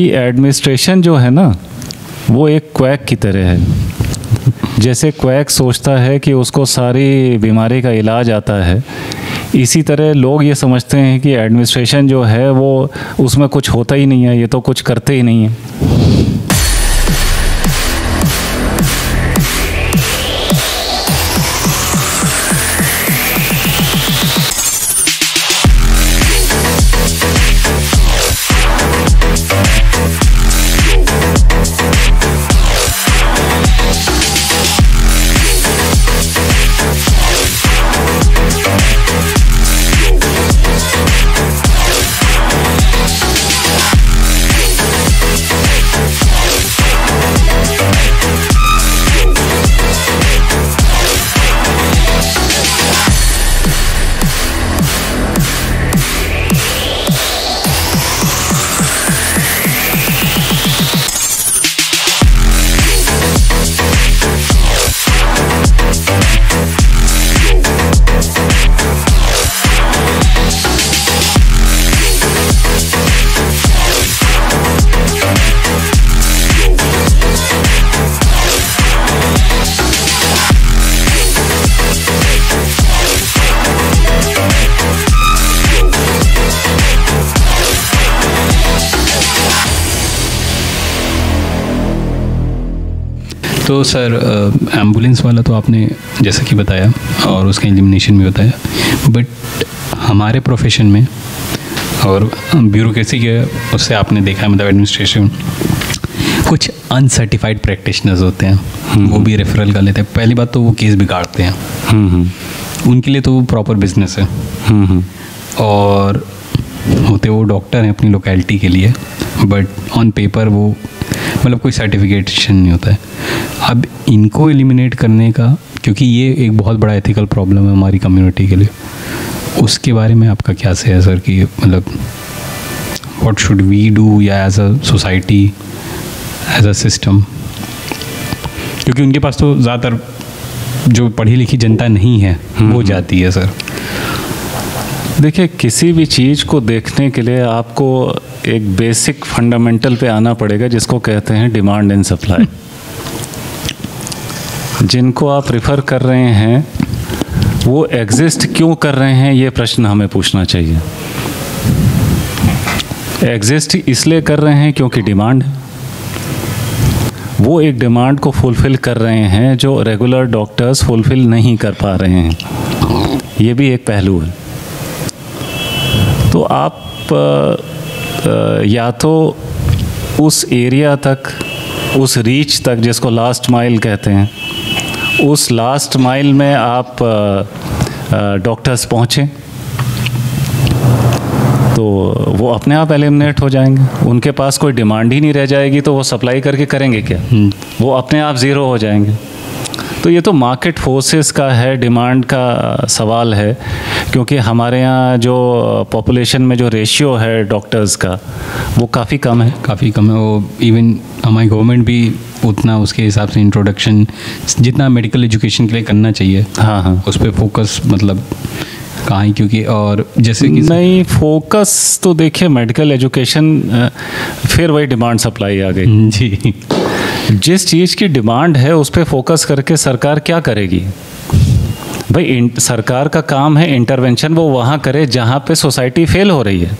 कि एडमिनिस्ट्रेशन जो है ना, वो एक क्वैक की तरह है। जैसे क्वैक सोचता है कि उसको सारी बीमारी का इलाज आता है, इसी तरह लोग ये समझते हैं कि एडमिनिस्ट्रेशन जो है वो उसमें कुछ होता ही नहीं है, ये तो कुछ करते ही नहीं है। तो सर एंबुलेंस वाला तो आपने जैसा कि बताया और उसका एलिमिनेशन भी बताया। बट हमारे प्रोफेशन में और ब्यूरोक्रेसी के उससे आपने देखा है मतलब एडमिनिस्ट्रेशन कुछ अनसर्टिफाइड प्रैक्टिशनर्स होते हैं। वो भी रेफरल कर लेते हैं। पहली बात तो वो केस बिगाड़ते हैं। हम्म हम्म। उनके लिए तो वो प्रॉपर बिज़नेस है। हम्म हम्म। और होते वो डॉक्टर हैं अपनी लोकेलिटी के लिए बट ऑन पेपर वो मतलब कोई सर्टिफिकेशन नहीं होता है। अब इनको एलिमिनेट करने का क्योंकि ये एक बहुत बड़ा एथिकल प्रॉब्लम है हमारी कम्युनिटी के लिए। उसके बारे में आपका क्या से है सर कि मतलब वॉट शुड वी डू या as a society as a system क्योंकि उनके पास तो ज़्यादातर जो पढ़ी लिखी जनता नहीं है वो जाती है सर देखिए, किसी भी चीज़ को देखने के लिए आपको एक बेसिक फंडामेंटल पे आना पड़ेगा, जिसको कहते हैं डिमांड एंड सप्लाई जिनको आप रिफ़र कर रहे हैं, वो एग्जिस्ट क्यों कर रहे हैं, ये प्रश्न हमें पूछना चाहिए। एग्जिस्ट इसलिए कर रहे हैं क्योंकि डिमांड वो एक डिमांड को फुलफ़िल कर रहे हैं जो रेगुलर डॉक्टर्स फुलफ़िल नहीं कर पा रहे हैं। ये भी एक पहलू है। तो आप या तो उस एरिया तक उस रीच तक जिसको लास्ट माइल कहते हैं उस लास्ट माइल में आप डॉक्टर्स पहुँचें तो वो अपने आप एलिमिनेट हो जाएँगे। उनके पास कोई डिमांड ही नहीं रह जाएगी तो वो सप्लाई करके करेंगे क्या? वो अपने आप ज़ीरो हो जाएँगे। तो ये तो मार्केट फोर्सेस का है डिमांड का सवाल है क्योंकि हमारे यहाँ जो पॉपुलेशन में जो रेशियो है डॉक्टर्स का वो काफ़ी कम है। काफ़ी कम है वो इवन हमारी गवर्नमेंट भी उतना उसके हिसाब से इंट्रोडक्शन जितना मेडिकल एजुकेशन के लिए करना चाहिए हाँ हाँ। उस पर फोकस मतलब कहाँ ही क्योंकि और जैसे कि नहीं फोकस तो देखिए मेडिकल एजुकेशन फिर वही डिमांड सप्लाई आ गई। जी। जिस चीज़ की डिमांड है, उस पर फोकस करके सरकार क्या करेगी? भाई सरकार का काम है इंटरवेंशन, वो वहाँ करे जहाँ पे सोसाइटी फेल हो रही है।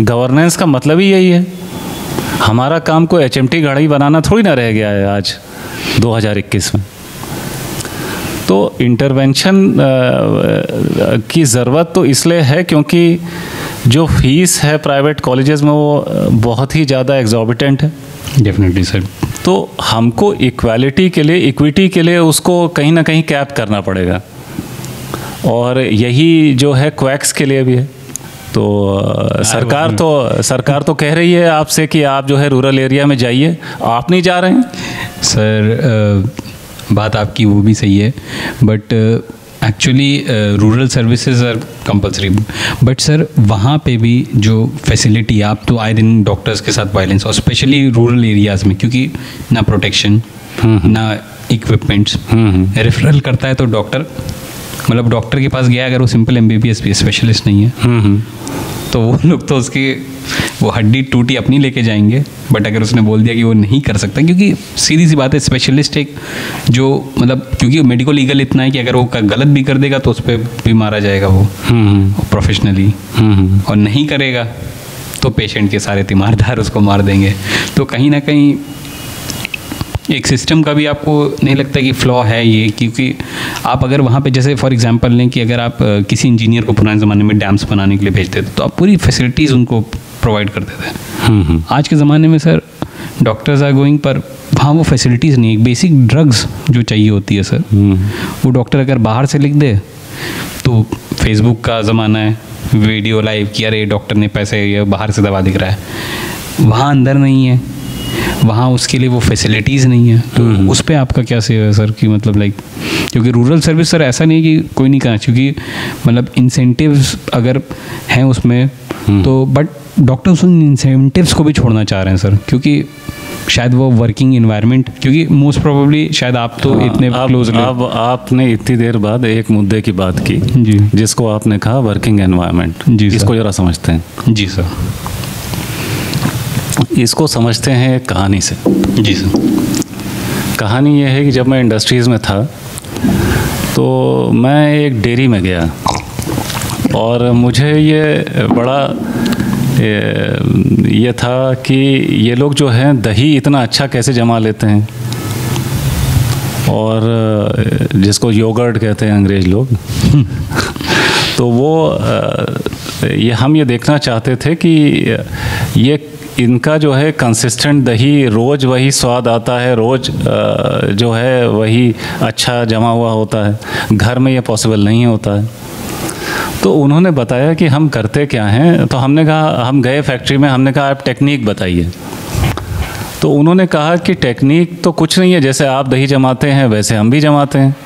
गवर्नेंस का मतलब ही यही है। हमारा काम को एच एम टी गाड़ी बनाना थोड़ी ना रह गया है आज 2021 में। तो इंटरवेंशन की ज़रूरत तो इसलिए है क्योंकि जो फ़ीस है प्राइवेट कॉलेजेस में, वो बहुत ही ज़्यादा एग्जॉर्बिटेंट है। डेफिनेटली सर तो हमको इक्वालिटी के लिए इक्विटी के लिए उसको कहीं ना कहीं कैप करना पड़ेगा। और यही जो है क्वैक्स के लिए भी है। तो सरकार तो सरकार तो कह रही है आपसे कि आप जो है रूरल एरिया में जाइए। आप नहीं जा रहे हैं? सर बात आपकी वो भी सही है but actually rural services are compulsory but sir वहाँ पे भी जो फैसिलिटी आप तो आए दिन डॉक्टर्स के साथ वायलेंस और स्पेशली रूरल एरियाज़ में क्योंकि ना प्रोटेक्शन ना इक्विपमेंट्स रेफरल करता है तो डॉक्टर मतलब डॉक्टर के पास गया अगर वो simple M B B S specialist नहीं है हम्म हम्म। तो वो लोग तो उसकी वो हड्डी टूटी अपनी लेके जाएँगे बट अगर उसने बोल दिया कि वो नहीं कर सकता क्योंकि सीधी सी बात है स्पेशलिस्ट एक जो मतलब क्योंकि मेडिकल लीगल इतना है कि अगर वो क- गलत भी कर देगा तो उस पर भी मारा जाएगा वो प्रोफेशनली हम्म। और नहीं करेगा तो पेशेंट के सारे तीमारदार उसको मार देंगे। तो कहीं ना कहीं एक सिस्टम का भी आपको नहीं लगता कि फ्लॉ है ये? क्योंकि आप अगर वहाँ पे जैसे फॉर एग्जांपल लें कि अगर आप किसी इंजीनियर को पुराने ज़माने में डैम्स बनाने के लिए भेजते थे तो आप पूरी फैसिलिटीज़ उनको प्रोवाइड करते थे। हम्म हम्म। आज के ज़माने में सर डॉक्टर्स आर गोइंग पर वहाँ वो फैसिलिटीज़ नहीं है बेसिक ड्रग्स जो चाहिए होती है सर हम्म। वो डॉक्टर अगर बाहर से लिख दे तो फेसबुक का ज़माना है वीडियो लाइव कि अरे डॉक्टर ने पैसे ये बाहर से दवा दिख रहा है। वहाँ अंदर नहीं है। वहाँ उसके लिए वो फैसिलिटीज़ नहीं है। तो उस पर आपका क्या से है सर कि मतलब लाइक क्योंकि रूरल सर्विस सर ऐसा नहीं है कि कोई नहीं करना क्योंकि मतलब इंसेंटिव्स अगर हैं उसमें तो बट डॉक्टर्स उन इंसेंटिव्स को भी छोड़ना चाह रहे हैं सर क्योंकि शायद वो वर्किंग इन्वायरमेंट क्योंकि मोस्ट प्रोबेबली शायद आप तो हाँ, इतने अब क्लोज अब आपने इतनी देर बाद एक मुद्दे की बात की जी। जिसको आपने कहा वर्किंग एनवायरनमेंट जी। इसको जरा समझते हैं। जी सर इसको समझते हैं एक कहानी से? जी सर। कहानी ये है कि जब मैं इंडस्ट्रीज़ में था तो मैं एक डेयरी में गया और मुझे ये बड़ा ये, ये था कि ये लोग जो हैं दही इतना अच्छा कैसे जमा लेते हैं? और जिसको योगर्ट कहते हैं अंग्रेज़ लोग तो वो ये हम ये देखना चाहते थे कि ये इनका जो है कंसिस्टेंट दही रोज़ वही स्वाद आता है, रोज़ जो है वही अच्छा जमा हुआ होता है। घर में ये पॉसिबल नहीं होता है। तो उन्होंने बताया कि हम करते क्या हैं तो हमने कहा, हम गए फैक्ट्री में, हमने कहा, आप टेक्निक बताइए। तो उन्होंने कहा कि टेक्निक तो कुछ नहीं है, जैसे आप दही जमाते हैं, वैसे हम भी जमाते हैं।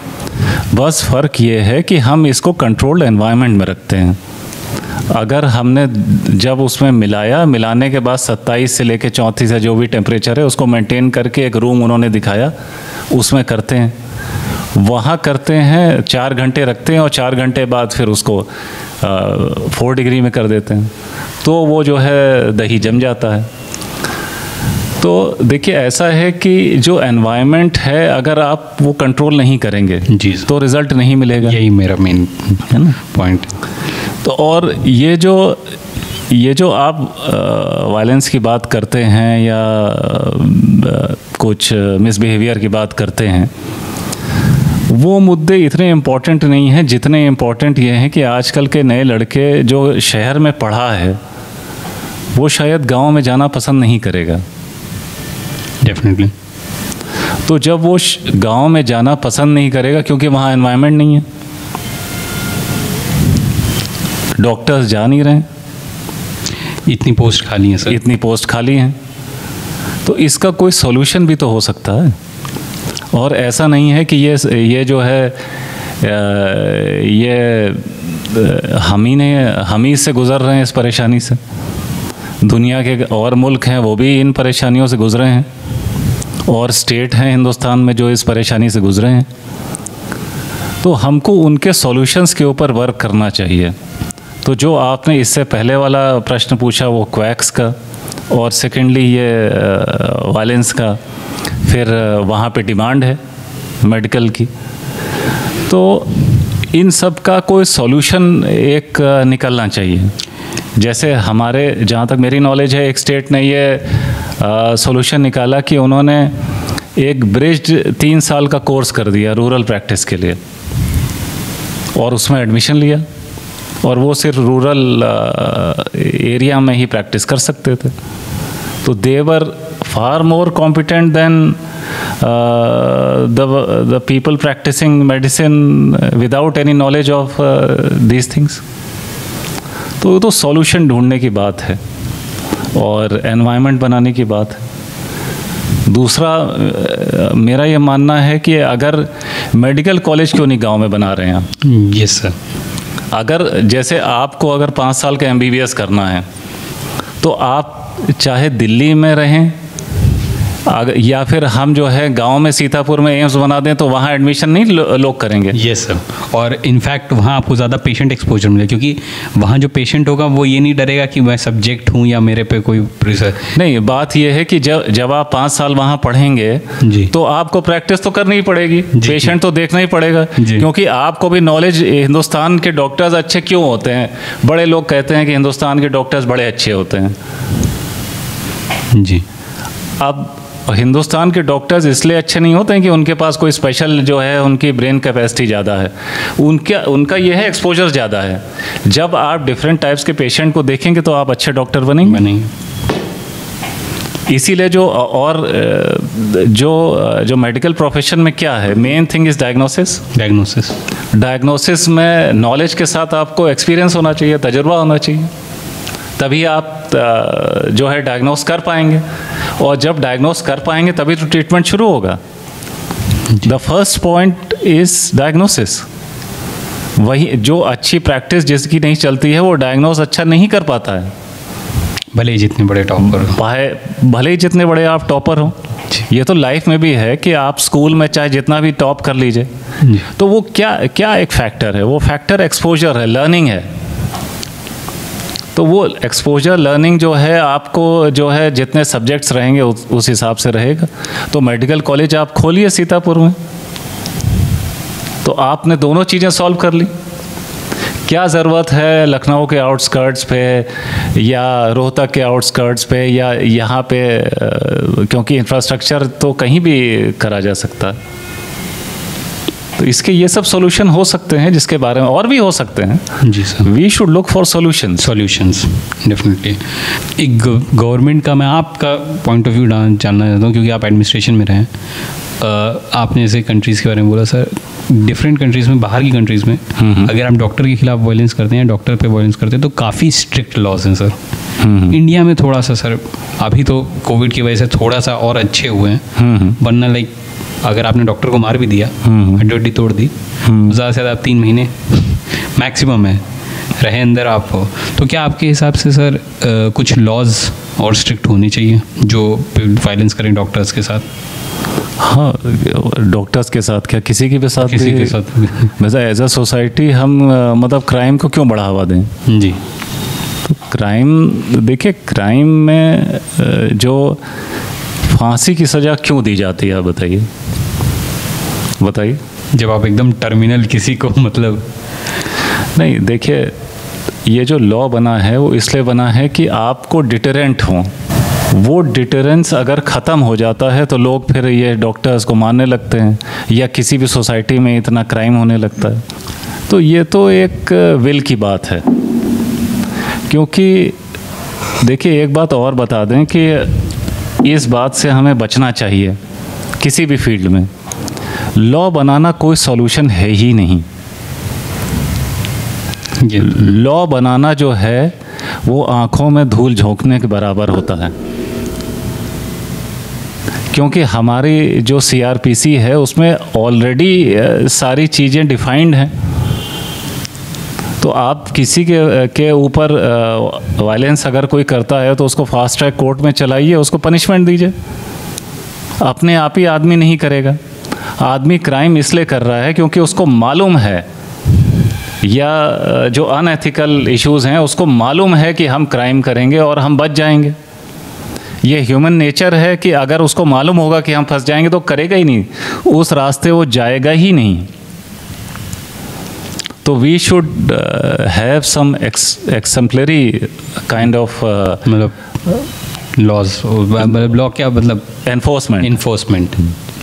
बस फ़र्क ये है कि हम इसको कंट्रोल्ड एनवायरनमेंट में रखते हैं। अगर हमने जब उसमें मिलाया, मिलाने के बाद 27 से लेके चौंतीस है, जो भी टेम्परेचर है, उसको मेंटेन करके एक रूम उन्होंने दिखाया, उसमें करते हैं। वहाँ करते हैं, चार घंटे रखते हैं और चार घंटे बाद फिर उसको फोर डिग्री में कर देते हैं। तो वो जो है, दही जम जाता है। तो देखिए ऐसा है कि जो एनवायरनमेंट है अगर आप वो कंट्रोल नहीं करेंगे जी तो रिज़ल्ट नहीं मिलेगा। यही मेरा मेन है ना? पॉइंट तो और ये जो ये जो आप वायलेंस की बात करते हैं या अ, कुछ मिसबिहेवियर की बात करते हैं वो मुद्दे इतने इम्पोर्टेंट नहीं हैं जितने इंपॉर्टेंट ये हैं कि आजकल के नए लड़के जो शहर में पढ़ा है वो शायद गाँव में जाना पसंद नहीं करेगा। डेफिनेटली तो जब वो गाँव में जाना पसंद नहीं करेगा क्योंकि वहाँ एनवायरनमेंट नहीं है। डॉक्टर्स जा नहीं रहे इतनी पोस्ट खाली है सर इतनी पोस्ट खाली हैं। तो इसका कोई सॉल्यूशन भी तो हो सकता है। और ऐसा नहीं है कि ये ये जो है ये हम ही ने हम ही से गुज़र रहे हैं इस परेशानी से। दुनिया के और मुल्क हैं, वो भी इन परेशानियों से गुज़रे हैं। और स्टेट हैं हिंदुस्तान में जो इस परेशानी से गुज़रे हैं। तो हमको उनके सॉल्यूशंस के ऊपर वर्क करना चाहिए। तो जो आपने इससे पहले वाला प्रश्न पूछा, वो क्वैक्स का, और सेकेंडली ये वायलेंस का, फिर वहाँ पे डिमांड है मेडिकल की। तो इन सब का कोई सॉल्यूशन एक निकलना चाहिए। जैसे हमारे, जहाँ तक मेरी नॉलेज है, एक स्टेट ने ये सॉल्यूशन निकाला कि उन्होंने एक ब्रिज तीन साल का कोर्स कर दिया रूरल प्रैक्टिस के लिए। और उसमें एडमिशन लिया। और वो सिर्फ़ रूरल एरिया में ही प्रैक्टिस कर सकते थे। तो they're far more competent than the people practising medicine without any knowledge of these things तो वो तो सॉल्यूशन ढूँढने की बात है और एनवायरनमेंट बनाने की बात है। दूसरा मेरा ये मानना है कि अगर मेडिकल कॉलेज क्यों नहीं गाँव में बना रहे हैं आप? यस सर अगर जैसे आपको अगर पाँच साल का एमबीबीएस करना है तो आप चाहे दिल्ली में रहें या फिर हम जो है गाँव में सीतापुर में एम्स बना दें तो वहाँ एडमिशन नहीं लो, लोग करेंगे? यस सर और इनफैक्ट वहाँ आपको ज़्यादा पेशेंट एक्सपोजर मिले क्योंकि वहाँ जो पेशेंट होगा वो ये नहीं डरेगा कि मैं सब्जेक्ट हूँ या मेरे पे कोई प्रेशर नहीं बात यह है कि जब जब आप पाँच साल वहाँ पढ़ेंगे जी। तो आपको प्रैक्टिस तो करनी ही पड़ेगी। पेशेंट तो देखना ही पड़ेगा। क्योंकि आपको भी नॉलेज हिंदुस्तान के डॉक्टर्स अच्छे क्यों होते हैं? बड़े लोग कहते हैं कि हिंदुस्तान के डॉक्टर्स बड़े अच्छे होते हैं। जी। अब हिंदुस्तान के डॉक्टर्स इसलिए अच्छे नहीं होते हैं कि उनके पास कोई स्पेशल जो है उनकी ब्रेन कैपेसिटी ज़्यादा है। उनका उनका यह है एक्सपोजर ज़्यादा है। जब आप डिफरेंट टाइप्स के पेशेंट को देखेंगे तो आप अच्छे डॉक्टर बनेंगे। बनेंगे। इसीलिए जो और जो जो मेडिकल प्रोफेशन में क्या है? Main thing is diagnosis diagnosis diagnosis में नॉलेज के साथ आपको एक्सपीरियंस होना चाहिए तजुर्बा होना चाहिए। तभी आप जो है डायग्नोस कर पाएँगे। और जब डायग्नोस कर पाएँगे तभी तो ट्रीटमेंट शुरू होगा। The first point is diagnosis वही जो अच्छी प्रैक्टिस जिसकी नहीं चलती है वो डायग्नोस अच्छा नहीं कर पाता है। भले ही जितने बड़े टॉपर हो। भले ही जितने बड़े आप टॉपर हो ये तो लाइफ में भी है कि आप स्कूल में चाहे जितना भी टॉप कर लीजिए। तो वो क्या क्या एक फैक्टर है? वो फैक्टर एक्सपोजर है लर्निंग है। तो वो एक्सपोजर लर्निंग जो है आपको जो है जितने सब्जेक्ट्स रहेंगे उस, उस हिसाब से रहेगा। तो मेडिकल कॉलेज आप खोलिए सीतापुर में। तो आपने दोनों चीज़ें सॉल्व कर ली। क्या ज़रूरत है लखनऊ के आउटस्कर्ट्स पे या रोहतक के आउटस्कर्ट्स पे या यहाँ पे क्योंकि इंफ्रास्ट्रक्चर तो कहीं भी करा जा सकता है। तो इसके ये सब सॉल्यूशन हो सकते हैं जिसके बारे में और भी हो सकते हैं। जी sir. We should look for solutions solutions definitely एक गवर्नमेंट का मैं आपका पॉइंट ऑफ़ व्यू जानना चाहता हूँ क्योंकि आप एडमिनिस्ट्रेशन में रहें। आपने ऐसे कंट्रीज़ के बारे में बोला सर डिफरेंट कंट्रीज़ में बाहर की कंट्रीज़ में अगर हम डॉक्टर के खिलाफ वायलेंस करते हैं डॉक्टर पे वायलेंस करते हैं तो काफ़ी स्ट्रिक्ट लॉज हैं सर। इंडिया में थोड़ा सा सर अभी तो कोविड की वजह से थोड़ा सा और अच्छे हुए हैं। वरना लाइक अगर आपने डॉक्टर को मार भी दिया हड्डी हड्डी तोड़ दी ज़्यादा से ज़्यादा आप तीन महीने मैक्सिमम है रहे अंदर आप हो। तो क्या आपके हिसाब से सर कुछ लॉज और स्ट्रिक्ट होने चाहिए जो वायलेंस करें डॉक्टर्स के साथ? हाँ डॉक्टर्स के साथ क्या? किसी के भी साथ किसी के साथ। वैसे एज अ सोसाइटी हम मतलब क्राइम को क्यों बढ़ावा दें? जी। तो क्राइम देखिए क्राइम में जो फांसी की सज़ा क्यों दी जाती है आप बताइए। बताइए। जब आप एकदम टर्मिनल किसी को मतलब। नहीं देखिए ये जो लॉ बना है वो इसलिए बना है कि आपको डिटरेंट हो। वो डिटरेंस अगर ख़त्म हो जाता है तो लोग फिर ये डॉक्टर्स को मारने लगते हैं या किसी भी सोसाइटी में इतना क्राइम होने लगता है। तो ये तो एक विल की बात है। क्योंकि देखिए एक बात और बता दें कि इस बात से हमें बचना चाहिए किसी भी फ़ील्ड में। लॉ बनाना कोई सॉल्यूशन है ही नहीं। लॉ बनाना जो है वो आँखों में धूल झोंकने के बराबर होता है। क्योंकि हमारी जो सीआरपीसी है उसमें ऑलरेडी सारी चीज़ें डिफाइंड हैं। तो आप किसी के के ऊपर वायलेंस अगर कोई करता है तो उसको फास्ट ट्रैक कोर्ट में चलाइए, उसको पनिशमेंट दीजिए। अपने आप ही आदमी नहीं करेगा। आदमी क्राइम इसलिए कर रहा है क्योंकि उसको मालूम है, या जो अनएथिकल इश्यूज़ हैं, उसको मालूम है कि हम क्राइम करेंगे और हम बच जाएँगे। ये ह्यूमन नेचर है कि अगर उसको मालूम होगा कि हम फंस जाएँगे तो करेगा ही नहीं। उस रास्ते वो जाएगा ही नहीं। तो we should have some exemplary kind of मतलब लॉज मतलब लॉ क्या मतलब एनफोर्समेंट इन्फोर्समेंट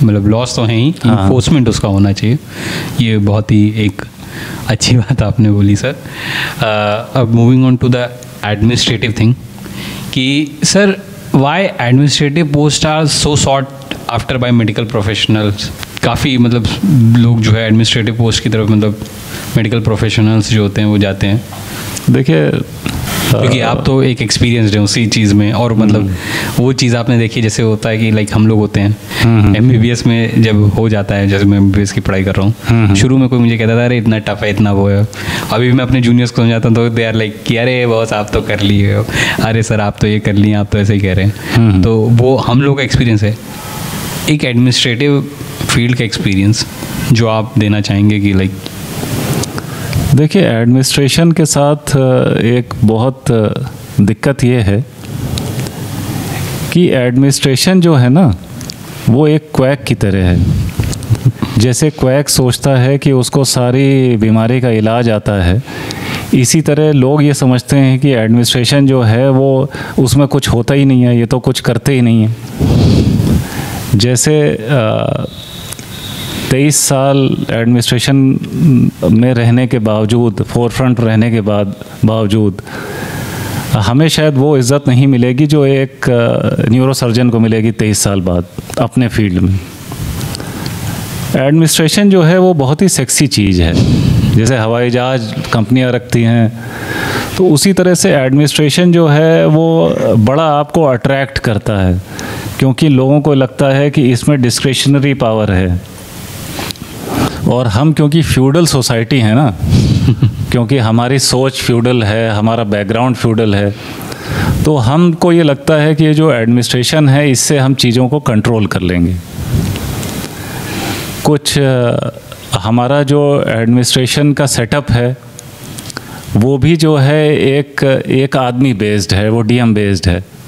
मतलब लॉस तो है ही हाँ। इन्फोर्समेंट उसका होना चाहिए। ये बहुत ही एक अच्छी बात आपने बोली सर अब moving on to the administrative thing कि sir why administrative posts are so short after by medical professionals काफ़ी मतलब लोग जो है एडमिनिस्ट्रेटिव पोस्ट की तरफ़ मतलब मेडिकल प्रोफेशनल्स जो होते हैं वो जाते हैं। देखिए क्योंकि आप तो एक एक्सपीरियंसड हैं उसी चीज़ में और मतलब वो चीज़ आपने देखी जैसे होता है कि लाइक हम लोग होते हैं। एम में जब हो जाता है जैसे मैं एम की पढ़ाई कर रहा हूँ शुरू में कोई मुझे कहता था अरे इतना टफ है इतना वो है। अभी भी मैं अपने जूनियर्स को समझाता हूँ तो दे आर लाइक कि अरे बॉस आप तो कर लिए हो। अरे सर आप तो ये कर लिए आप तो ऐसे ही कह रहे हैं। तो वो हम लोग का एक्सपीरियंस है। एक एडमिनिस्ट्रेटिव फ़ील्ड का एक्सपीरियंस जो आप देना चाहेंगे कि लाइक देखिए एडमिनिस्ट्रेशन के साथ एक बहुत दिक्कत ये है कि एडमिनिस्ट्रेशन जो है ना, वो एक क्वैक की तरह है। जैसे क्वैक सोचता है कि उसको सारी बीमारी का इलाज आता है, इसी तरह लोग ये समझते हैं कि एडमिनिस्ट्रेशन जो है वो उसमें कुछ होता ही नहीं है, ये तो कुछ करते ही नहीं है। जैसे तेईस साल एडमिनिस्ट्रेशन में रहने के बावजूद फोर फ्रंट रहने के बाद, बावजूद, हमें शायद वो इज़्ज़त नहीं मिलेगी जो एक न्यूरो सर्जन को मिलेगी तेईस साल बाद, अपने फ़ील्ड में। एडमिनिस्ट्रेशन जो है वो बहुत ही सेक्सी चीज़ है। जैसे हवाई जहाज़ कंपनियाँ रखती हैं तो उसी तरह से एडमिनिस्ट्रेशन जो है वो बड़ा आपको अट्रैक्ट करता है। क्योंकि लोगों को लगता है कि इसमें डिस्क्रिशनरी पावर है। और हम क्योंकि फ्यूडल सोसाइटी है ना, क्योंकि हमारी सोच फ्यूडल है, हमारा बैकग्राउंड फ्यूडल है तो हमको ये लगता है कि ये जो एडमिनिस्ट्रेशन है, इससे हम चीज़ों को कंट्रोल कर लेंगे। कुछ हमारा जो एडमिनिस्ट्रेशन का सेटअप है, वो भी जो है एक एक आदमी बेस्ड है, वो डीएम बेस्ड है।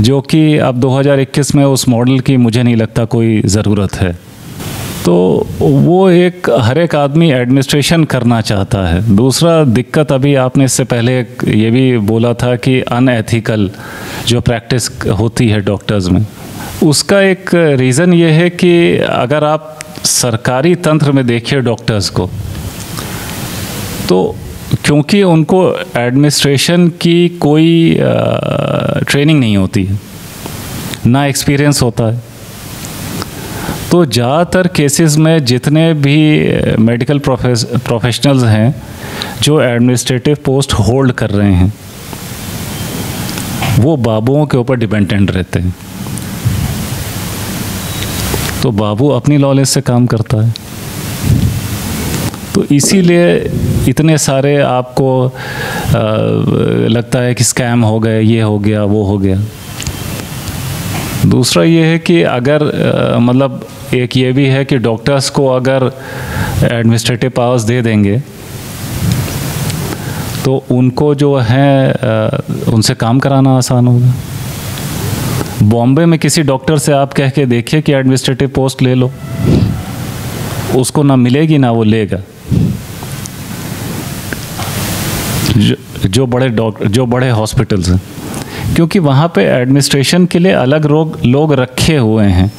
जो कि अब 2021 में उस मॉडल की मुझे नहीं लगता कोई ज़रूरत है। तो वो एक हर एक आदमी एडमिनिस्ट्रेशन करना चाहता है। दूसरा दिक्कत अभी आपने इससे पहले ये भी बोला था कि अनएथिकल जो प्रैक्टिस होती है डॉक्टर्स में, उसका एक रीज़न ये है कि अगर आप सरकारी तंत्र में देखिए डॉक्टर्स को तो क्योंकि उनको एडमिनिस्ट्रेशन की कोई ट्रेनिंग नहीं होती। है ना एक्सपीरियंस होता है। तो ज़्यादातर केसेस में जितने भी मेडिकल प्रोफेशनल्स हैं, जो एडमिनिस्ट्रेटिव पोस्ट होल्ड कर रहे हैं, वो बाबुओं के ऊपर डिपेंडेंट रहते हैं। तो बाबू अपनी नॉलेज से काम करता है। तो इसीलिए इतने सारे आपको आ, लगता है कि स्कैम हो गए ये हो गया वो हो गया। दूसरा ये है कि अगर अ, मतलब एक ये भी है कि डॉक्टर्स को अगर एडमिनिस्ट्रेटिव पावर्स दे देंगे तो उनको जो है उनसे काम कराना आसान होगा। बॉम्बे में किसी डॉक्टर से आप कह के देखिए कि एडमिनिस्ट्रेटिव पोस्ट ले लो। उसको ना मिलेगी ना वो लेगा। जो, बड़े डॉक्टर जो बड़े हॉस्पिटल्स हैं। क्योंकि वहाँ पे एडमिनिस्ट्रेशन के लिए अलग रोग लोग रखे हुए हैं।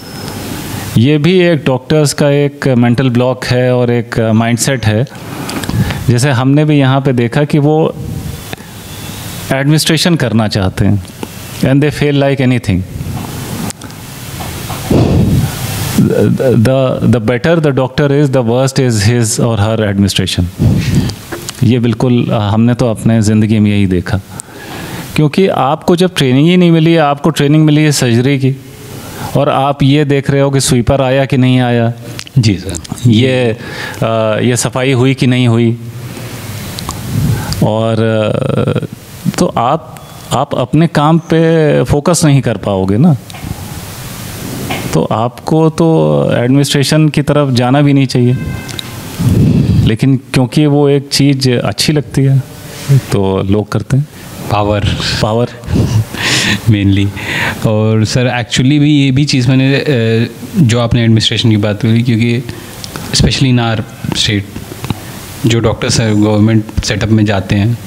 ये भी एक डॉक्टर्स का एक मेंटल ब्लॉक है और एक माइंडसेट है। जैसे हमने भी यहाँ पे देखा कि वो एडमिनिस्ट्रेशन करना चाहते हैं। And they fail like anything the the better the doctor is the worst is his or her administration. ये बिल्कुल हमने तो अपने ज़िंदगी में यही देखा। क्योंकि आपको जब ट्रेनिंग ही नहीं मिली आपको ट्रेनिंग मिली है सर्जरी की और आप ये देख रहे हो कि स्वीपर आया कि नहीं आया? जी सर। ये अ, ये सफ़ाई हुई कि नहीं हुई? और तो आप आप अपने काम पे फोकस नहीं कर पाओगे ना। तो आपको तो एडमिनिस्ट्रेशन की तरफ़ जाना भी नहीं चाहिए। लेकिन क्योंकि वो एक चीज़ अच्छी लगती है तो लोग करते हैं। पावर पावर मेनली और सर एक्चुअली भी ये भी चीज़ मैंने जो आपने एडमिनिस्ट्रेशन की बात करी क्योंकि स्पेशली इन आर स्टेट जो डॉक्टर्स गवर्नमेंट सेटअप में जाते हैं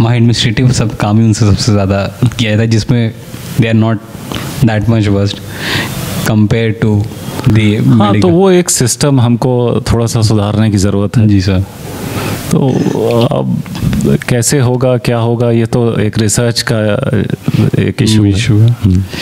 वहाँ एडमिनिस्ट्रेटिव सब काम ही उनसे सबसे ज़्यादा किया जाता है जिसमें they are not that much worst compare to the हाँ तो वो एक सिस्टम हमको थोड़ा सा सुधारने की ज़रूरत है। जी सर तो अब कैसे होगा क्या होगा ये तो एक रिसर्च का एक इशू इशू है।